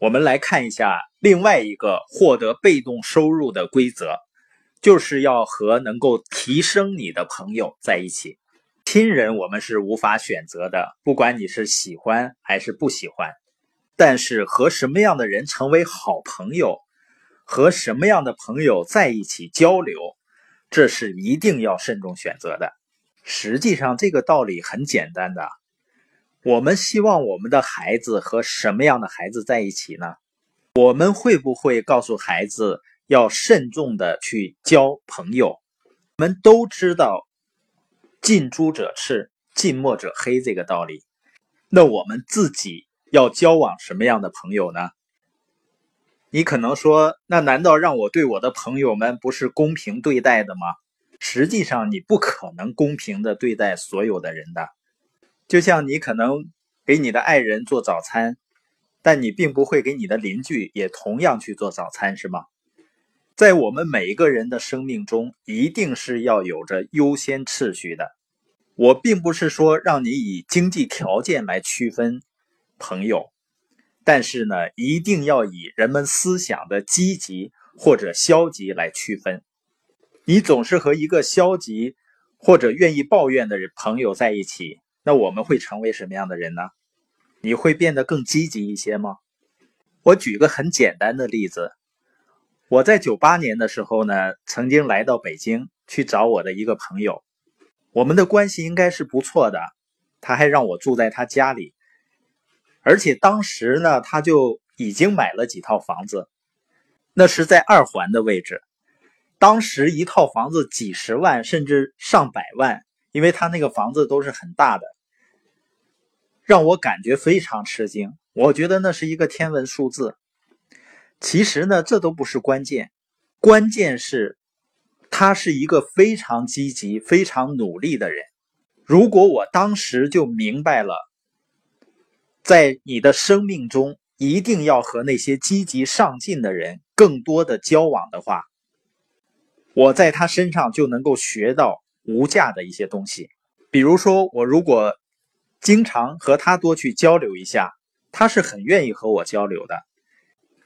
我们来看一下另外一个获得被动收入的规则，就是要和能够提升你的朋友在一起。亲人我们是无法选择的，不管你是喜欢还是不喜欢。但是和什么样的人成为好朋友，和什么样的朋友在一起交流，这是一定要慎重选择的。实际上，这个道理很简单的。我们希望我们的孩子和什么样的孩子在一起呢？我们会不会告诉孩子要慎重的去交朋友？我们都知道“近朱者赤，近墨者黑”这个道理。那我们自己要交往什么样的朋友呢？你可能说，那难道让我对我的朋友们不是公平对待的吗？实际上，你不可能公平的对待所有的人的。就像你可能给你的爱人做早餐，但你并不会给你的邻居也同样去做早餐，是吗？在我们每一个人的生命中，一定是要有着优先次序的。我并不是说让你以经济条件来区分朋友，但是呢，一定要以人们思想的积极或者消极来区分。你总是和一个消极或者愿意抱怨的朋友在一起。那我们会成为什么样的人呢？你会变得更积极一些吗？我举个很简单的例子，我在九八年的时候呢，曾经来到北京去找我的一个朋友，我们的关系应该是不错的，他还让我住在他家里，而且当时呢，他就已经买了几套房子，那是在二环的位置，当时一套房子几十万甚至上百万。因为他那个房子都是很大的，让我感觉非常吃惊。我觉得那是一个天文数字。其实呢，这都不是关键，关键是他是一个非常积极、非常努力的人。如果我当时就明白了，在你的生命中一定要和那些积极上进的人更多的交往的话，我在他身上就能够学到。无价的一些东西，比如说，我如果经常和他多去交流一下，他是很愿意和我交流的，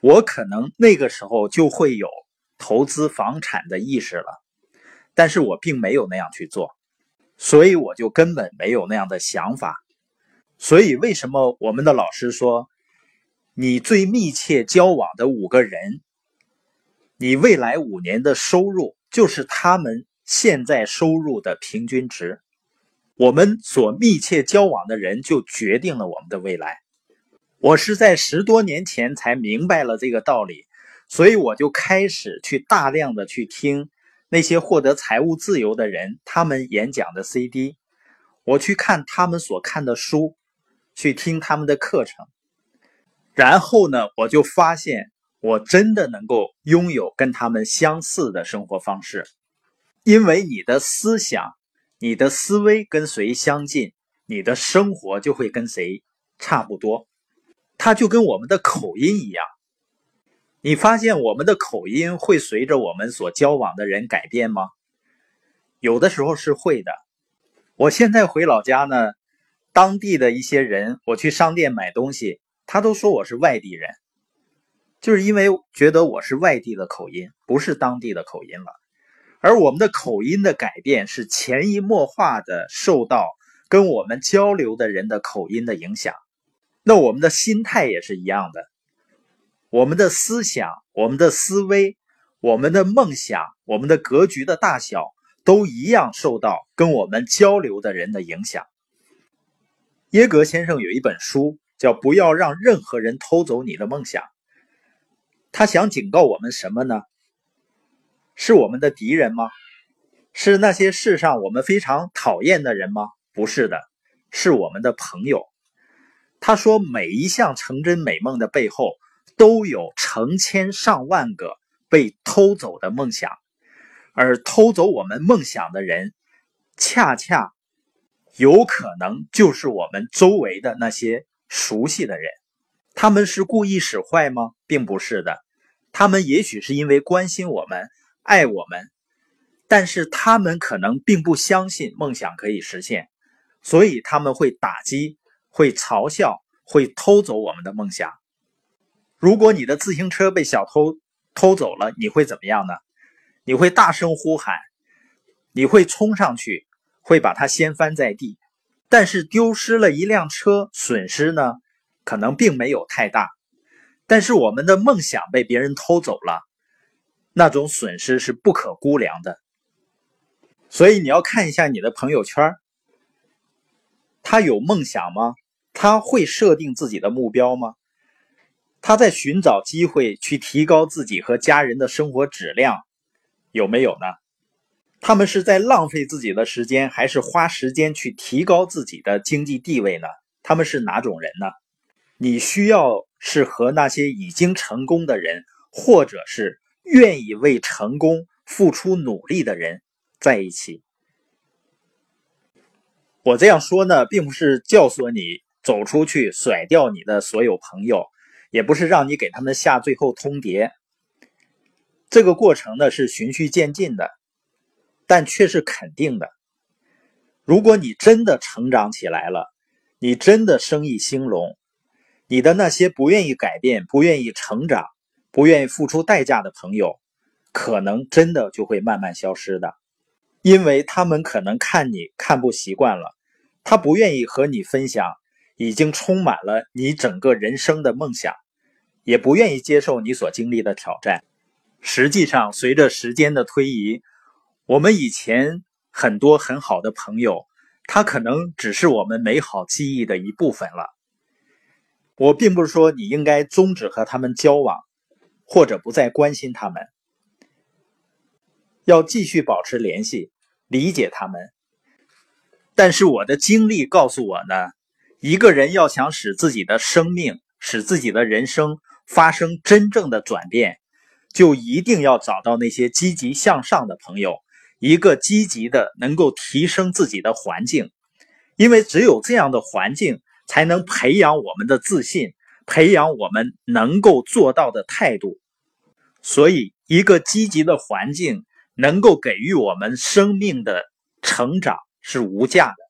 我可能那个时候就会有投资房产的意识了，但是我并没有那样去做，所以我就根本没有那样的想法。所以，为什么我们的老师说，你最密切交往的五个人，你未来五年的收入就是他们。现在收入的平均值，我们所密切交往的人就决定了我们的未来。我是在十多年前才明白了这个道理，所以我就开始去大量的去听那些获得财务自由的人他们演讲的 CD，我去看他们所看的书，去听他们的课程，然后呢，我就发现我真的能够拥有跟他们相似的生活方式。因为你的思想、你的思维跟谁相近，你的生活就会跟谁差不多。它就跟我们的口音一样，你发现我们的口音会随着我们所交往的人改变吗？有的时候是会的。我现在回老家呢，当地的一些人，我去商店买东西，他都说我是外地人，就是因为觉得我是外地的口音，不是当地的口音了。而我们的口音的改变是潜移默化的受到跟我们交流的人的口音的影响，那我们的心态也是一样的，我们的思想、我们的思维、我们的梦想、我们的格局的大小都一样受到跟我们交流的人的影响。耶格先生有一本书叫《不要让任何人偷走你的梦想》，他想警告我们什么呢？是我们的敌人吗？是那些世上我们非常讨厌的人吗？不是的，是我们的朋友。他说，每一项成真美梦的背后，都有成千上万个被偷走的梦想，而偷走我们梦想的人，恰恰有可能就是我们周围的那些熟悉的人。他们是故意使坏吗？并不是的，他们也许是因为关心我们。爱我们，但是他们可能并不相信梦想可以实现，所以他们会打击、会嘲笑、会偷走我们的梦想。如果你的自行车被小偷偷走了，你会怎么样呢？你会大声呼喊，你会冲上去，会把它掀翻在地。但是丢失了一辆车，损失呢，可能并没有太大。但是我们的梦想被别人偷走了，那种损失是不可估量的。所以你要看一下你的朋友圈，他有梦想吗？他会设定自己的目标吗？他在寻找机会去提高自己和家人的生活质量，有没有呢？他们是在浪费自己的时间，还是花时间去提高自己的经济地位呢？他们是哪种人呢？你需要是和那些已经成功的人，或者是愿意为成功付出努力的人在一起。我这样说呢，并不是教唆你走出去甩掉你的所有朋友，也不是让你给他们下最后通牒。这个过程呢是循序渐进的。但却是肯定的。如果你真的成长起来了，你真的生意兴隆，你的那些不愿意改变、不愿意成长、不愿意付出代价的朋友，可能真的就会慢慢消失的，因为他们可能看你看不习惯了，他不愿意和你分享已经充满了你整个人生的梦想，也不愿意接受你所经历的挑战。实际上，随着时间的推移，我们以前很多很好的朋友，他可能只是我们美好记忆的一部分了。我并不是说你应该终止和他们交往，或者不再关心他们，要继续保持联系，理解他们。但是我的经历告诉我呢，一个人要想使自己的生命、使自己的人生发生真正的转变，就一定要找到那些积极向上的朋友。一个积极的、能够提升自己的环境，因为只有这样的环境，才能培养我们的自信，培养我们能够做到的态度。所以，一个积极的环境能够给予我们生命的成长是无价的。